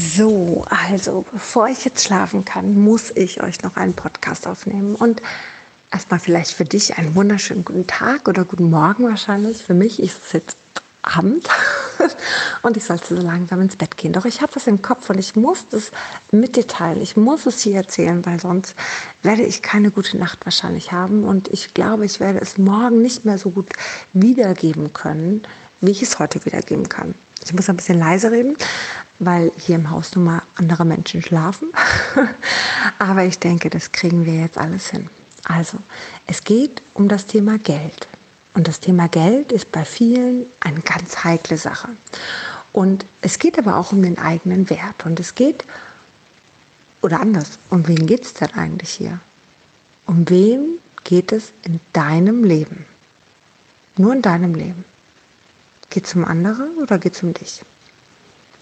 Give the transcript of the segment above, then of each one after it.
So, also bevor ich jetzt schlafen kann, muss ich euch noch einen Podcast aufnehmen. Und erstmal vielleicht für dich einen wunderschönen guten Tag oder guten Morgen wahrscheinlich. Für mich ist es jetzt Abend und ich sollte so langsam ins Bett gehen. Doch ich habe das im Kopf und ich muss es mit dir teilen. Ich muss es hier erzählen, weil sonst werde ich keine gute Nacht wahrscheinlich haben. Und ich glaube, ich werde es morgen nicht mehr so gut wiedergeben können, wie ich es heute wiedergeben kann. Ich muss ein bisschen leise reden, weil hier im Haus nun mal andere Menschen schlafen. Aber ich denke, das kriegen wir jetzt alles hin. Also, es geht um das Thema Geld. Und das Thema Geld ist bei vielen eine ganz heikle Sache. Und es geht aber auch um den eigenen Wert. Und es geht, oder anders, um wen geht es denn eigentlich hier? Um wen geht es in deinem Leben? Nur in deinem Leben. Geht es um andere oder geht es um dich?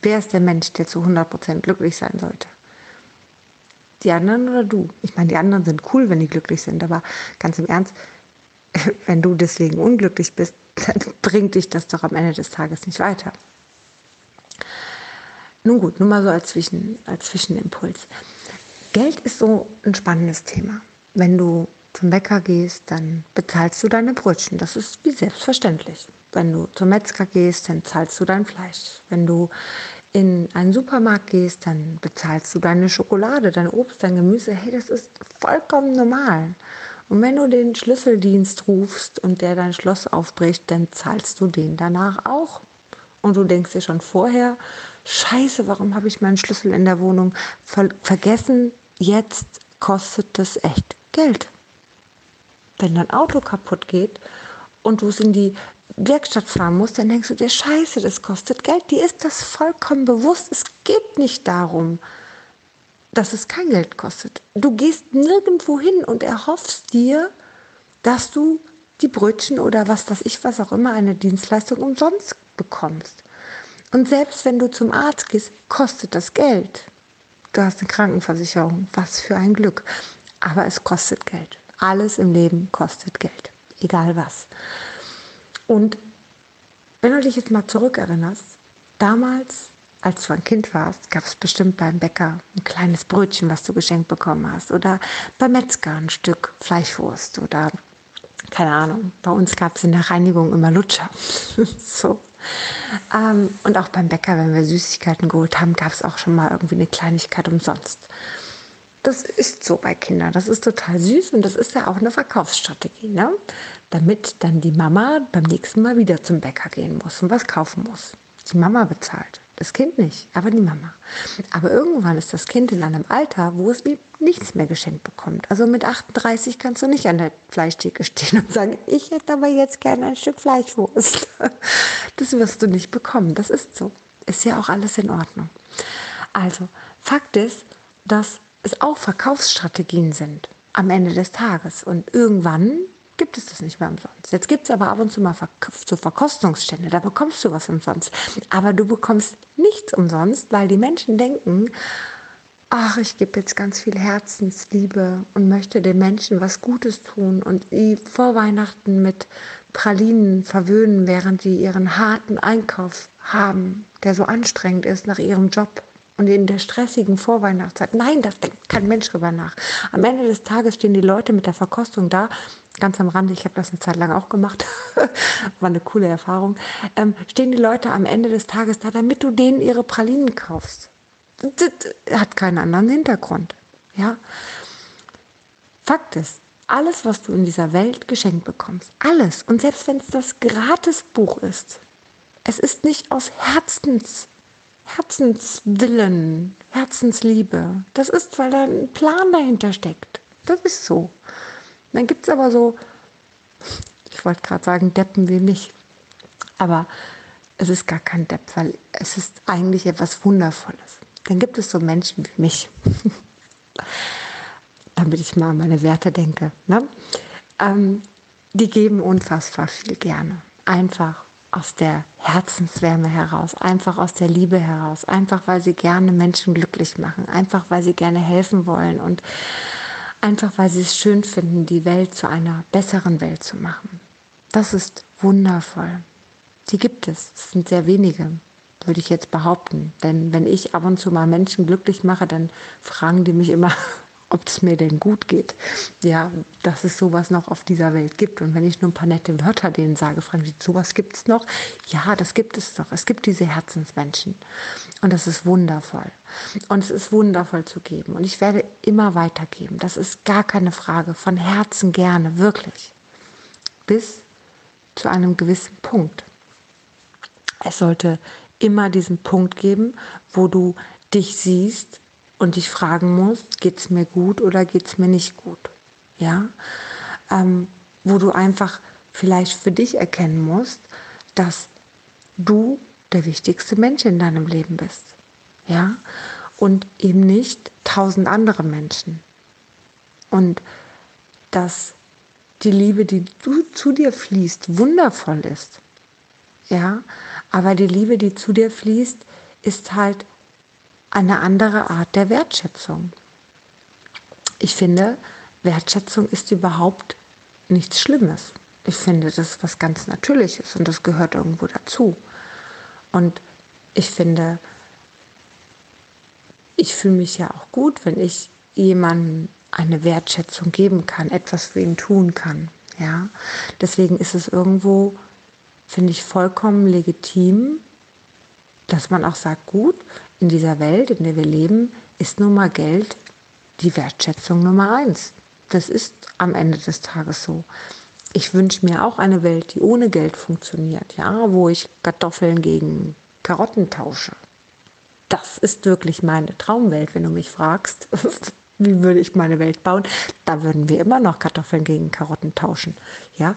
Wer ist der Mensch, der zu 100% glücklich sein sollte? Die anderen oder du? Ich meine, die anderen sind cool, wenn die glücklich sind, aber ganz im Ernst, wenn du deswegen unglücklich bist, dann bringt dich das doch am Ende des Tages nicht weiter. Nun gut, nur mal so als, Zwischen, als Zwischenimpuls. Geld ist so ein spannendes Thema. Wenn du zum Bäcker gehst, dann bezahlst du deine Brötchen. Das ist wie selbstverständlich. Wenn du zum Metzger gehst, dann zahlst du dein Fleisch. Wenn du in einen Supermarkt gehst, dann bezahlst du deine Schokolade, dein Obst, dein Gemüse. Hey, das ist vollkommen normal. Und wenn du den Schlüsseldienst rufst und der dein Schloss aufbricht, dann zahlst du den danach auch. Und du denkst dir schon vorher, scheiße, warum habe ich meinen Schlüssel in der Wohnung ver vergessen? Jetzt kostet das echt Geld wenn dein Auto kaputt geht und du es in die Werkstatt fahren musst, dann denkst du dir, scheiße, das kostet Geld. Dir ist das vollkommen bewusst. Es geht nicht darum, dass es kein Geld kostet. Du gehst nirgendwo hin und erhoffst dir, dass du die Brötchen oder was weiß ich, was auch immer, eine Dienstleistung umsonst bekommst. Und selbst wenn du zum Arzt gehst, kostet das Geld. Du hast eine Krankenversicherung, was für ein Glück. Aber es kostet Geld. Alles im Leben kostet Geld, egal was. Und wenn du dich jetzt mal zurückerinnerst, damals, als du ein Kind warst, gab es bestimmt beim Bäcker ein kleines Brötchen, was du geschenkt bekommen hast. Oder beim Metzger ein Stück Fleischwurst. Oder keine Ahnung, bei uns gab es in der Reinigung immer Lutscher. so. Ähm, und auch beim Bäcker, wenn wir Süßigkeiten geholt haben, gab es auch schon mal irgendwie eine Kleinigkeit umsonst. Das ist so bei Kindern. Das ist total süß und das ist ja auch eine Verkaufsstrategie, ne? damit dann die Mama beim nächsten Mal wieder zum Bäcker gehen muss und was kaufen muss. Die Mama bezahlt. Das Kind nicht, aber die Mama. Aber irgendwann ist das Kind in einem Alter, wo es nichts mehr geschenkt bekommt. Also mit 38 kannst du nicht an der Fleischtheke stehen und sagen, ich hätte aber jetzt gerne ein Stück Fleischwurst. Das wirst du nicht bekommen. Das ist so. Ist ja auch alles in Ordnung. Also, Fakt ist, dass es auch Verkaufsstrategien sind am Ende des Tages. Und irgendwann gibt es das nicht mehr umsonst. Jetzt gibt es aber ab und zu mal so Verkostungsstände, da bekommst du was umsonst. Aber du bekommst nichts umsonst, weil die Menschen denken, ach, ich gebe jetzt ganz viel Herzensliebe und möchte den Menschen was Gutes tun und sie vor Weihnachten mit Pralinen verwöhnen, während sie ihren harten Einkauf haben, der so anstrengend ist nach ihrem Job und in der stressigen Vorweihnachtszeit. Nein, das denkt kein Mensch drüber nach. Am Ende des Tages stehen die Leute mit der Verkostung da, ganz am Rande, ich habe das eine Zeit lang auch gemacht, war eine coole Erfahrung, ähm, stehen die Leute am Ende des Tages da, damit du denen ihre Pralinen kaufst. Das hat keinen anderen Hintergrund. Ja? Fakt ist, alles, was du in dieser Welt geschenkt bekommst, alles, und selbst wenn es das Gratisbuch ist, es ist nicht aus Herzens Herzenswillen, Herzensliebe. Das ist, weil da ein Plan dahinter steckt. Das ist so. Dann gibt es aber so, ich wollte gerade sagen, Deppen wie mich. Aber es ist gar kein Depp, weil es ist eigentlich etwas Wundervolles. Dann gibt es so Menschen wie mich. Damit ich mal an meine Werte denke. Ne? Ähm, die geben unfassbar viel gerne. Einfach aus der Herzenswärme heraus, einfach aus der Liebe heraus, einfach weil sie gerne Menschen glücklich machen, einfach weil sie gerne helfen wollen und einfach weil sie es schön finden, die Welt zu einer besseren Welt zu machen. Das ist wundervoll. Die gibt es, es sind sehr wenige. würde ich jetzt behaupten. Denn wenn ich ab und zu mal Menschen glücklich mache, dann fragen die mich immer, ob es mir denn gut geht. Ja, dass es sowas noch auf dieser Welt gibt. Und wenn ich nur ein paar nette Wörter denen sage, fragen sie, sowas gibt es noch? Ja, das gibt es doch. Es gibt diese Herzensmenschen. Und das ist wundervoll. Und es ist wundervoll zu geben. Und ich werde immer weitergeben. Das ist gar keine Frage. Von Herzen gerne, wirklich. Bis zu einem gewissen Punkt. Es sollte immer diesen Punkt geben, wo du dich siehst und dich fragen musst, geht es mir gut oder geht es mir nicht gut? Ja, ähm, wo du einfach vielleicht für dich erkennen musst, dass du der wichtigste Mensch in deinem Leben bist. Ja, und eben nicht tausend andere Menschen. Und dass die Liebe, die du zu dir fließt, wundervoll ist. Ja, aber die Liebe, die zu dir fließt, ist halt eine andere Art der Wertschätzung. Ich finde, Wertschätzung ist überhaupt nichts Schlimmes. Ich finde, das ist was ganz Natürliches und das gehört irgendwo dazu. Und ich finde, ich fühle mich ja auch gut, wenn ich jemandem eine Wertschätzung geben kann, etwas für ihn tun kann. Ja, deswegen ist es irgendwo, finde ich, vollkommen legitim, dass man auch sagt, gut, in dieser Welt, in der wir leben, ist nun mal Geld die Wertschätzung Nummer eins. Das ist am Ende des Tages so. Ich wünsche mir auch eine Welt, die ohne Geld funktioniert, ja, wo ich Kartoffeln gegen Karotten tausche. Das ist wirklich meine Traumwelt, wenn du mich fragst, wie würde ich meine Welt bauen? Da würden wir immer noch Kartoffeln gegen Karotten tauschen. Ja,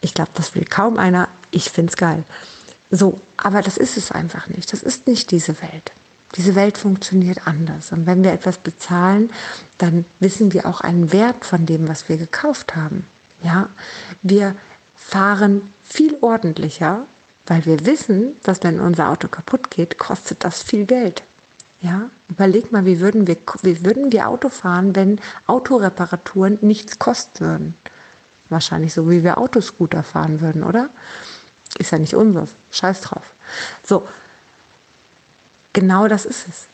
ich glaube, das will kaum einer. Ich finde es geil. So, aber das ist es einfach nicht. Das ist nicht diese Welt. Diese Welt funktioniert anders. Und wenn wir etwas bezahlen, dann wissen wir auch einen Wert von dem, was wir gekauft haben. Ja, wir fahren viel ordentlicher, weil wir wissen, dass wenn unser Auto kaputt geht, kostet das viel Geld. Ja, überleg mal, wie würden wir, wie würden wir Auto fahren, wenn Autoreparaturen nichts kosten würden? Wahrscheinlich so, wie wir Autoscooter fahren würden, oder? Ist ja nicht unseres. Scheiß drauf. So, genau das ist es.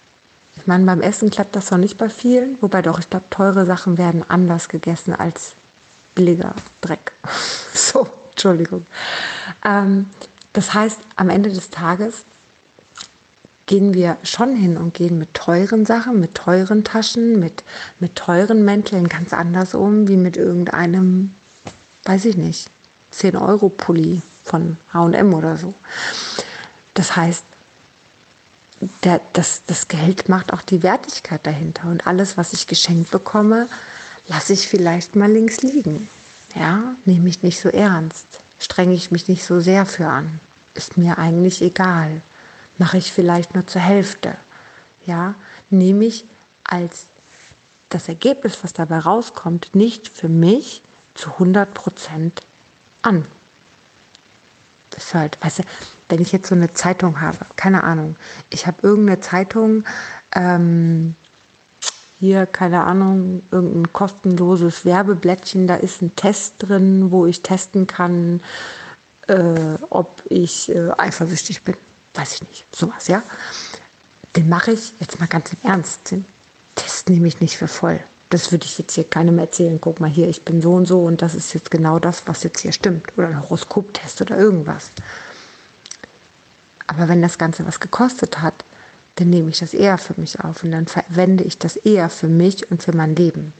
Ich meine, beim Essen klappt das noch nicht bei vielen, wobei doch, ich glaube, teure Sachen werden anders gegessen als billiger Dreck. so, Entschuldigung. Ähm, das heißt, am Ende des Tages gehen wir schon hin und gehen mit teuren Sachen, mit teuren Taschen, mit, mit teuren Mänteln ganz anders um, wie mit irgendeinem, weiß ich nicht, 10-Euro-Pulli von HM oder so. Das heißt, der, das, das Geld macht auch die Wertigkeit dahinter. Und alles, was ich geschenkt bekomme, lasse ich vielleicht mal links liegen. Ja, nehme ich nicht so ernst, strenge ich mich nicht so sehr für an. Ist mir eigentlich egal. Mache ich vielleicht nur zur Hälfte. Ja, nehme ich als das Ergebnis, was dabei rauskommt, nicht für mich zu 100 Prozent an. Das ist halt, weißt du, wenn ich jetzt so eine Zeitung habe, keine Ahnung, ich habe irgendeine Zeitung, ähm, hier, keine Ahnung, irgendein kostenloses Werbeblättchen, da ist ein Test drin, wo ich testen kann, äh, ob ich äh, eifersüchtig bin. Weiß ich nicht, sowas, ja. Den mache ich jetzt mal ganz im Ernst. Den Test nehme ich nicht für voll. Das würde ich jetzt hier keinem erzählen. Guck mal hier, ich bin so und so und das ist jetzt genau das, was jetzt hier stimmt. Oder ein Horoskoptest oder irgendwas. Aber wenn das Ganze was gekostet hat, dann nehme ich das eher für mich auf und dann verwende ich das eher für mich und für mein Leben.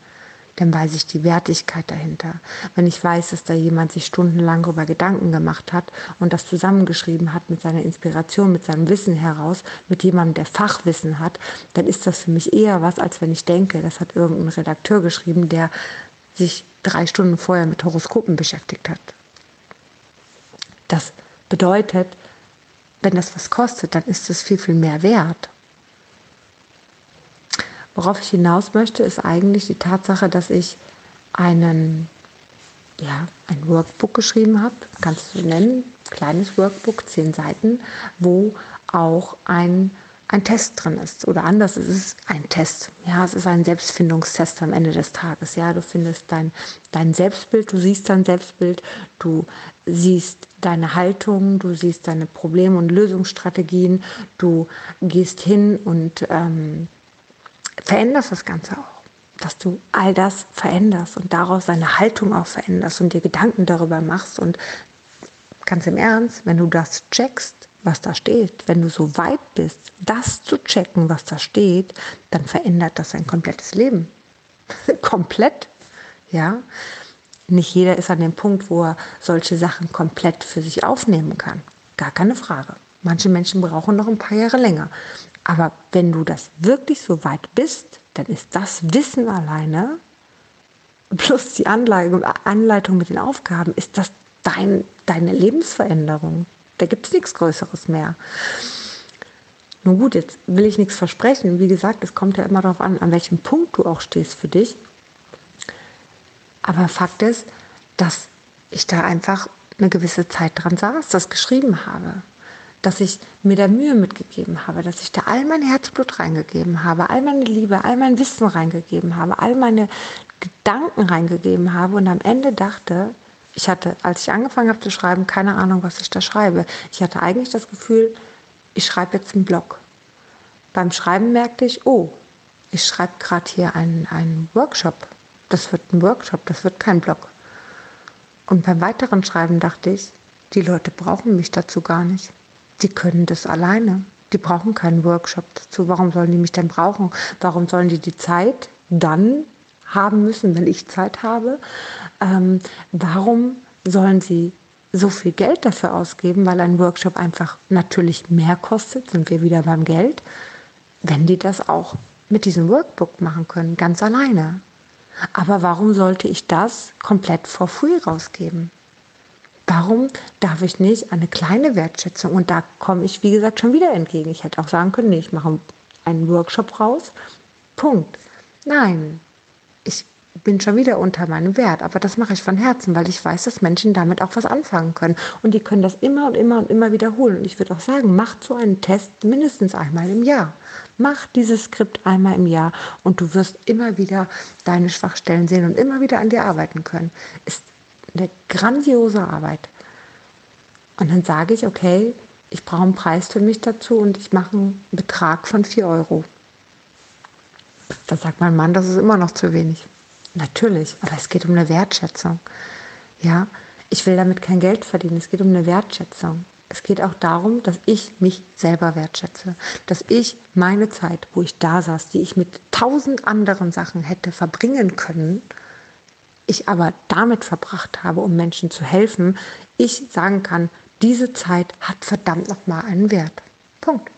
Dann weiß ich die Wertigkeit dahinter. Wenn ich weiß, dass da jemand sich stundenlang darüber Gedanken gemacht hat und das zusammengeschrieben hat mit seiner Inspiration, mit seinem Wissen heraus, mit jemandem, der Fachwissen hat, dann ist das für mich eher was, als wenn ich denke, das hat irgendein Redakteur geschrieben, der sich drei Stunden vorher mit Horoskopen beschäftigt hat. Das bedeutet, wenn das was kostet, dann ist es viel, viel mehr wert. Worauf ich hinaus möchte, ist eigentlich die Tatsache, dass ich einen, ja, ein Workbook geschrieben habe, kannst du nennen, kleines Workbook, zehn Seiten, wo auch ein ein Test drin ist. Oder anders, es ist ein Test. Ja, es ist ein Selbstfindungstest am Ende des Tages. Ja, du findest dein, dein Selbstbild, du siehst dein Selbstbild, du siehst deine Haltung, du siehst deine Probleme und Lösungsstrategien, du gehst hin und ähm, veränderst das Ganze auch. Dass du all das veränderst und daraus deine Haltung auch veränderst und dir Gedanken darüber machst. Und ganz im Ernst, wenn du das checkst, was da steht, wenn du so weit bist, das zu checken, was da steht, dann verändert das dein komplettes Leben. Komplett. Ja. Nicht jeder ist an dem Punkt, wo er solche Sachen komplett für sich aufnehmen kann. Gar keine Frage. Manche Menschen brauchen noch ein paar Jahre länger. Aber wenn du das wirklich so weit bist, dann ist das Wissen alleine plus die Anleitung, Anleitung mit den Aufgaben, ist das dein, deine Lebensveränderung. Da gibt es nichts Größeres mehr. Nun gut, jetzt will ich nichts versprechen. Wie gesagt, es kommt ja immer darauf an, an welchem Punkt du auch stehst für dich. Aber Fakt ist, dass ich da einfach eine gewisse Zeit dran saß, das geschrieben habe. Dass ich mir da Mühe mitgegeben habe, dass ich da all mein Herzblut reingegeben habe, all meine Liebe, all mein Wissen reingegeben habe, all meine Gedanken reingegeben habe und am Ende dachte, ich hatte, als ich angefangen habe zu schreiben, keine Ahnung, was ich da schreibe. Ich hatte eigentlich das Gefühl, ich schreibe jetzt einen Blog. Beim Schreiben merkte ich, oh, ich schreibe gerade hier einen, einen Workshop das wird ein Workshop, das wird kein Blog. Und beim weiteren Schreiben dachte ich, die Leute brauchen mich dazu gar nicht. Die können das alleine. Die brauchen keinen Workshop dazu. Warum sollen die mich denn brauchen? Warum sollen die die Zeit dann haben müssen, wenn ich Zeit habe? Ähm, warum sollen sie so viel Geld dafür ausgeben, weil ein Workshop einfach natürlich mehr kostet, sind wir wieder beim Geld, wenn die das auch mit diesem Workbook machen können, ganz alleine. Aber warum sollte ich das komplett for free rausgeben? Warum darf ich nicht eine kleine Wertschätzung? Und da komme ich, wie gesagt, schon wieder entgegen. Ich hätte auch sagen können, nee, ich mache einen Workshop raus. Punkt. Nein, ich bin schon wieder unter meinem Wert. Aber das mache ich von Herzen, weil ich weiß, dass Menschen damit auch was anfangen können. Und die können das immer und immer und immer wiederholen. Und ich würde auch sagen, macht so einen Test mindestens einmal im Jahr. Mach dieses Skript einmal im Jahr und du wirst immer wieder deine Schwachstellen sehen und immer wieder an dir arbeiten können. Ist eine grandiose Arbeit. Und dann sage ich, okay, ich brauche einen Preis für mich dazu und ich mache einen Betrag von 4 Euro. Da sagt mein Mann, das ist immer noch zu wenig. Natürlich, aber es geht um eine Wertschätzung. Ja, ich will damit kein Geld verdienen. Es geht um eine Wertschätzung. Es geht auch darum, dass ich mich selber wertschätze, dass ich meine Zeit, wo ich da saß, die ich mit tausend anderen Sachen hätte verbringen können, ich aber damit verbracht habe, um Menschen zu helfen, ich sagen kann, diese Zeit hat verdammt nochmal einen Wert. Punkt.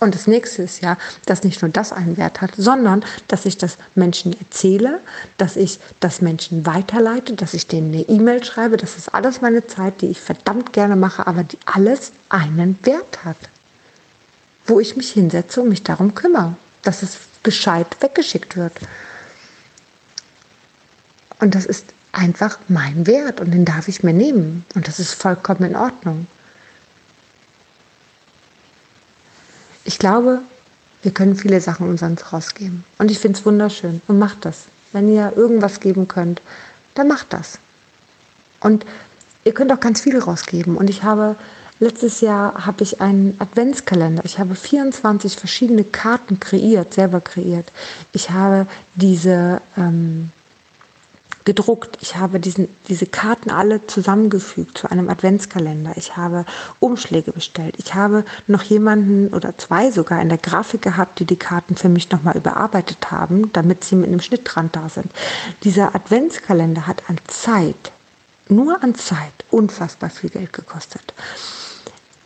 Und das nächste ist ja, dass nicht nur das einen Wert hat, sondern dass ich das Menschen erzähle, dass ich das Menschen weiterleite, dass ich denen eine E-Mail schreibe. Das ist alles meine Zeit, die ich verdammt gerne mache, aber die alles einen Wert hat. Wo ich mich hinsetze und mich darum kümmere, dass es gescheit weggeschickt wird. Und das ist einfach mein Wert und den darf ich mir nehmen. Und das ist vollkommen in Ordnung. Ich glaube, wir können viele Sachen umsonst rausgeben. Und ich finde es wunderschön. Und macht das. Wenn ihr irgendwas geben könnt, dann macht das. Und ihr könnt auch ganz viel rausgeben. Und ich habe letztes Jahr habe ich einen Adventskalender. Ich habe 24 verschiedene Karten kreiert, selber kreiert. Ich habe diese ähm, gedruckt. Ich habe diesen, diese Karten alle zusammengefügt zu einem Adventskalender. Ich habe Umschläge bestellt. Ich habe noch jemanden oder zwei sogar in der Grafik gehabt, die die Karten für mich nochmal überarbeitet haben, damit sie mit einem Schnittrand da sind. Dieser Adventskalender hat an Zeit, nur an Zeit, unfassbar viel Geld gekostet.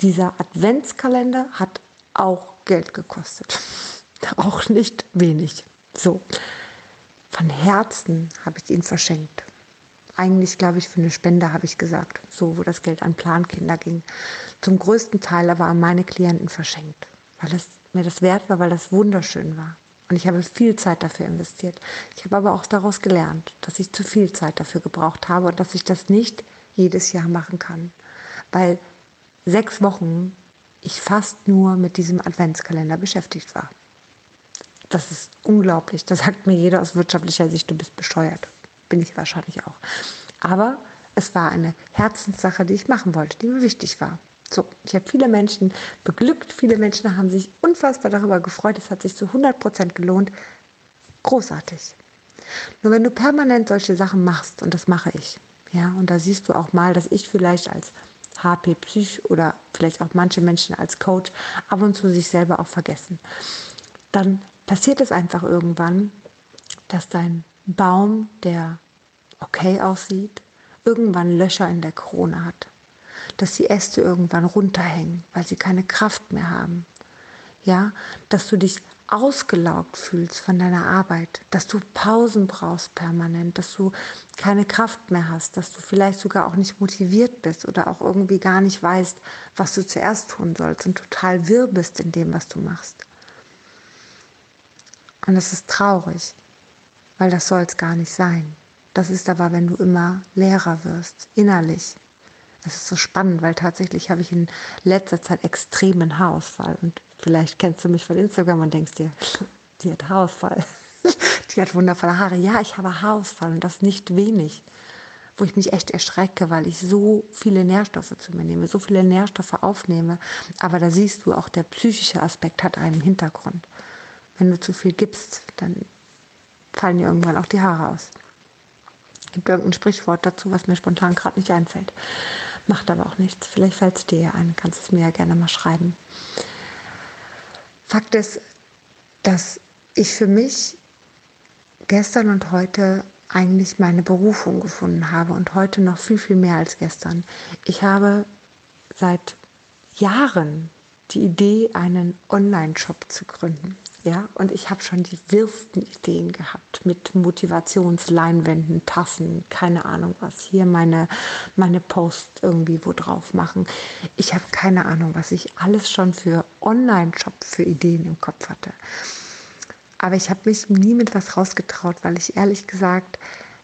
Dieser Adventskalender hat auch Geld gekostet. Auch nicht wenig. So. Von Herzen habe ich ihn verschenkt. Eigentlich, glaube ich, für eine Spende habe ich gesagt, so wo das Geld an Plankinder ging. Zum größten Teil aber an meine Klienten verschenkt, weil es mir das wert war, weil das wunderschön war. Und ich habe viel Zeit dafür investiert. Ich habe aber auch daraus gelernt, dass ich zu viel Zeit dafür gebraucht habe und dass ich das nicht jedes Jahr machen kann. Weil sechs Wochen ich fast nur mit diesem Adventskalender beschäftigt war. Das ist unglaublich. Da sagt mir jeder aus wirtschaftlicher Sicht, du bist bescheuert. Bin ich wahrscheinlich auch. Aber es war eine Herzenssache, die ich machen wollte, die mir wichtig war. So, ich habe viele Menschen beglückt, viele Menschen haben sich unfassbar darüber gefreut, es hat sich zu 100 Prozent gelohnt. Großartig. Nur wenn du permanent solche Sachen machst, und das mache ich, ja, und da siehst du auch mal, dass ich vielleicht als HP Psych oder vielleicht auch manche Menschen als Coach ab und zu sich selber auch vergessen, dann passiert es einfach irgendwann, dass dein Baum, der okay aussieht, irgendwann Löcher in der Krone hat dass die Äste irgendwann runterhängen, weil sie keine Kraft mehr haben. Ja, dass du dich ausgelaugt fühlst von deiner Arbeit, dass du Pausen brauchst permanent, dass du keine Kraft mehr hast, dass du vielleicht sogar auch nicht motiviert bist oder auch irgendwie gar nicht weißt, was du zuerst tun sollst und total wirr bist in dem, was du machst. Und das ist traurig, weil das soll es gar nicht sein. Das ist aber, wenn du immer leerer wirst, innerlich, das ist so spannend, weil tatsächlich habe ich in letzter Zeit extremen Haarausfall. Und vielleicht kennst du mich von Instagram und denkst dir, die hat Haarausfall. Die hat wundervolle Haare. Ja, ich habe Haarausfall und das nicht wenig. Wo ich mich echt erschrecke, weil ich so viele Nährstoffe zu mir nehme, so viele Nährstoffe aufnehme. Aber da siehst du auch, der psychische Aspekt hat einen Hintergrund. Wenn du zu viel gibst, dann fallen dir irgendwann auch die Haare aus. Gibt irgendein Sprichwort dazu, was mir spontan gerade nicht einfällt. Macht aber auch nichts. Vielleicht fällt es dir ja ein. Kannst es mir ja gerne mal schreiben. Fakt ist, dass ich für mich gestern und heute eigentlich meine Berufung gefunden habe und heute noch viel, viel mehr als gestern. Ich habe seit Jahren die Idee, einen Online-Shop zu gründen. Ja, und ich habe schon die wirsten Ideen gehabt mit Motivationsleinwänden, Tassen, keine Ahnung was. Hier meine, meine Posts irgendwie wo drauf machen. Ich habe keine Ahnung, was ich alles schon für Online-Shop für Ideen im Kopf hatte. Aber ich habe mich nie mit was rausgetraut, weil ich ehrlich gesagt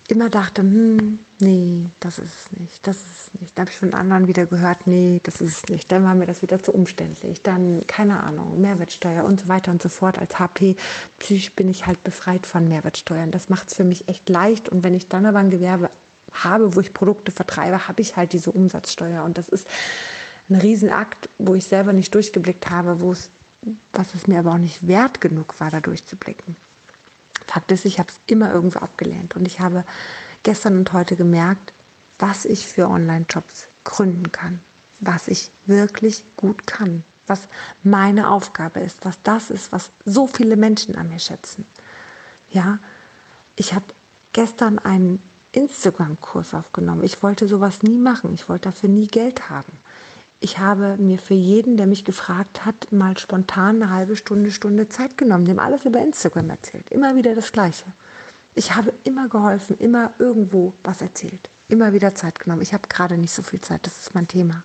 immer dachte, hm, nee, das ist es nicht, das ist es nicht. Dann habe ich von anderen wieder gehört, nee, das ist es nicht. Dann war mir das wieder zu umständlich. Dann, keine Ahnung, Mehrwertsteuer und so weiter und so fort. Als HP Psych bin ich halt befreit von Mehrwertsteuern. Das macht es für mich echt leicht. Und wenn ich dann aber ein Gewerbe habe, wo ich Produkte vertreibe, habe ich halt diese Umsatzsteuer. Und das ist ein Riesenakt, wo ich selber nicht durchgeblickt habe, wo es, was es mir aber auch nicht wert genug war, da durchzublicken. Fakt ist, ich habe es immer irgendwo abgelehnt und ich habe gestern und heute gemerkt, was ich für Online-Jobs gründen kann, was ich wirklich gut kann, was meine Aufgabe ist, was das ist, was so viele Menschen an mir schätzen. Ja, ich habe gestern einen Instagram-Kurs aufgenommen. Ich wollte sowas nie machen. Ich wollte dafür nie Geld haben ich habe mir für jeden, der mich gefragt hat, mal spontan eine halbe Stunde, Stunde Zeit genommen, dem alles über Instagram erzählt. Immer wieder das Gleiche. Ich habe immer geholfen, immer irgendwo was erzählt. Immer wieder Zeit genommen. Ich habe gerade nicht so viel Zeit, das ist mein Thema.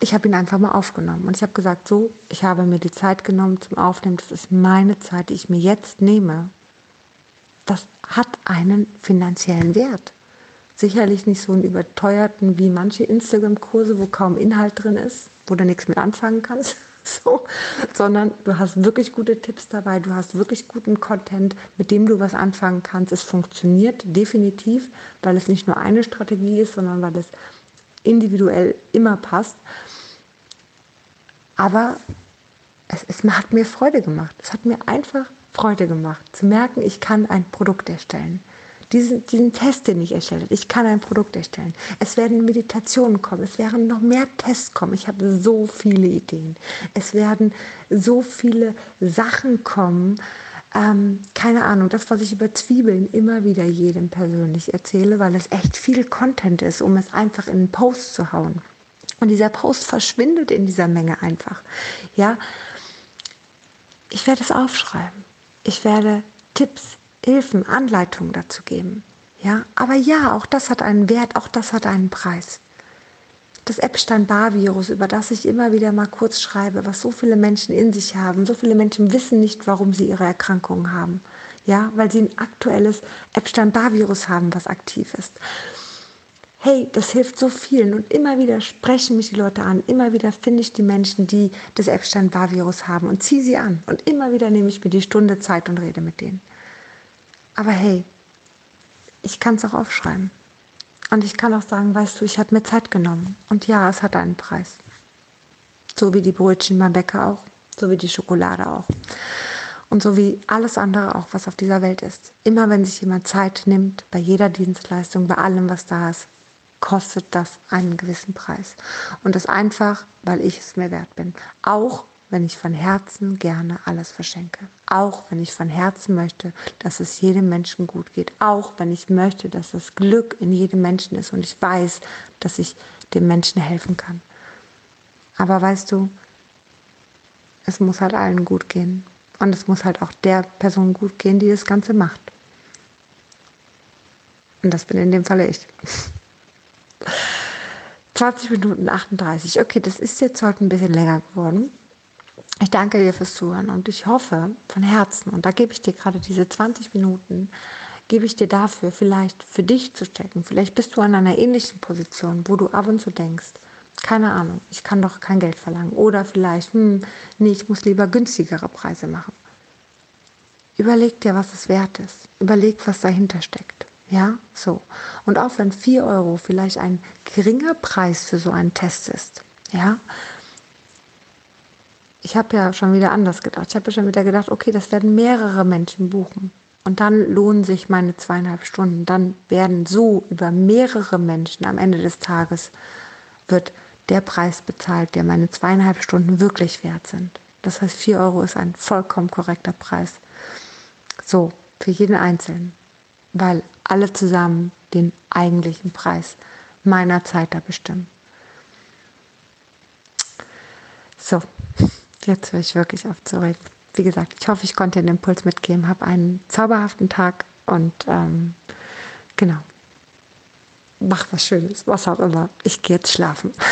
Ich habe ihn einfach mal aufgenommen und ich habe gesagt, so, ich habe mir die Zeit genommen zum Aufnehmen, das ist meine Zeit, die ich mir jetzt nehme. Das hat einen finanziellen Wert sicherlich nicht so einen überteuerten wie manche Instagram-Kurse, wo kaum Inhalt drin ist, wo du nichts mit anfangen kannst. So, sondern du hast wirklich gute Tipps dabei, du hast wirklich guten Content, mit dem du was anfangen kannst. Es funktioniert definitiv, weil es nicht nur eine Strategie ist, sondern weil es individuell immer passt. Aber es, es hat mir Freude gemacht. Es hat mir einfach Freude gemacht, zu merken, ich kann ein Produkt erstellen diesen, diesen Test, den ich erstellt habe. Ich kann ein Produkt erstellen. Es werden Meditationen kommen. Es werden noch mehr Tests kommen. Ich habe so viele Ideen. Es werden so viele Sachen kommen. Ähm, keine Ahnung, das, was ich über Zwiebeln immer wieder jedem persönlich erzähle, weil es echt viel Content ist, um es einfach in einen Post zu hauen. Und dieser Post verschwindet in dieser Menge einfach. Ja, ich werde es aufschreiben. Ich werde Tipps Hilfen, Anleitungen dazu geben. Ja, aber ja, auch das hat einen Wert, auch das hat einen Preis. Das Epstein-Barr-Virus, über das ich immer wieder mal kurz schreibe, was so viele Menschen in sich haben. So viele Menschen wissen nicht, warum sie ihre Erkrankungen haben. Ja, weil sie ein aktuelles Epstein-Barr-Virus haben, was aktiv ist. hey, das hilft so vielen und immer wieder sprechen mich die Leute an, immer wieder finde ich die Menschen, die das Epstein-Barr-Virus haben und ziehe sie an und immer wieder nehme ich mir die Stunde Zeit und rede mit denen. Aber hey, ich kann es auch aufschreiben. Und ich kann auch sagen, weißt du, ich habe mir Zeit genommen. Und ja, es hat einen Preis. So wie die Brötchen beim Bäcker auch. So wie die Schokolade auch. Und so wie alles andere auch, was auf dieser Welt ist. Immer wenn sich jemand Zeit nimmt, bei jeder Dienstleistung, bei allem, was da ist, kostet das einen gewissen Preis. Und das einfach, weil ich es mir wert bin. Auch wenn ich von Herzen gerne alles verschenke. Auch wenn ich von Herzen möchte, dass es jedem Menschen gut geht. Auch wenn ich möchte, dass das Glück in jedem Menschen ist und ich weiß, dass ich dem Menschen helfen kann. Aber weißt du, es muss halt allen gut gehen. Und es muss halt auch der Person gut gehen, die das Ganze macht. Und das bin in dem Falle ich. 20 Minuten 38. Okay, das ist jetzt heute ein bisschen länger geworden. Ich danke dir fürs Zuhören und ich hoffe von Herzen, und da gebe ich dir gerade diese 20 Minuten, gebe ich dir dafür, vielleicht für dich zu stecken. Vielleicht bist du an einer ähnlichen Position, wo du ab und zu denkst, keine Ahnung, ich kann doch kein Geld verlangen. Oder vielleicht, hm, nee, ich muss lieber günstigere Preise machen. Überleg dir, was es wert ist. Überleg, was dahinter steckt. Ja, so. Und auch wenn 4 Euro vielleicht ein geringer Preis für so einen Test ist, ja, ich habe ja schon wieder anders gedacht. Ich habe ja schon wieder gedacht, okay, das werden mehrere Menschen buchen. Und dann lohnen sich meine zweieinhalb Stunden. Dann werden so über mehrere Menschen am Ende des Tages wird der Preis bezahlt, der meine zweieinhalb Stunden wirklich wert sind. Das heißt, 4 Euro ist ein vollkommen korrekter Preis. So, für jeden Einzelnen. Weil alle zusammen den eigentlichen Preis meiner Zeit da bestimmen. So, jetzt höre ich wirklich auf zu reden. Wie gesagt, ich hoffe, ich konnte den Impuls mitgeben, habe einen zauberhaften Tag und ähm, genau, mach was Schönes, was auch immer. Ich gehe jetzt schlafen.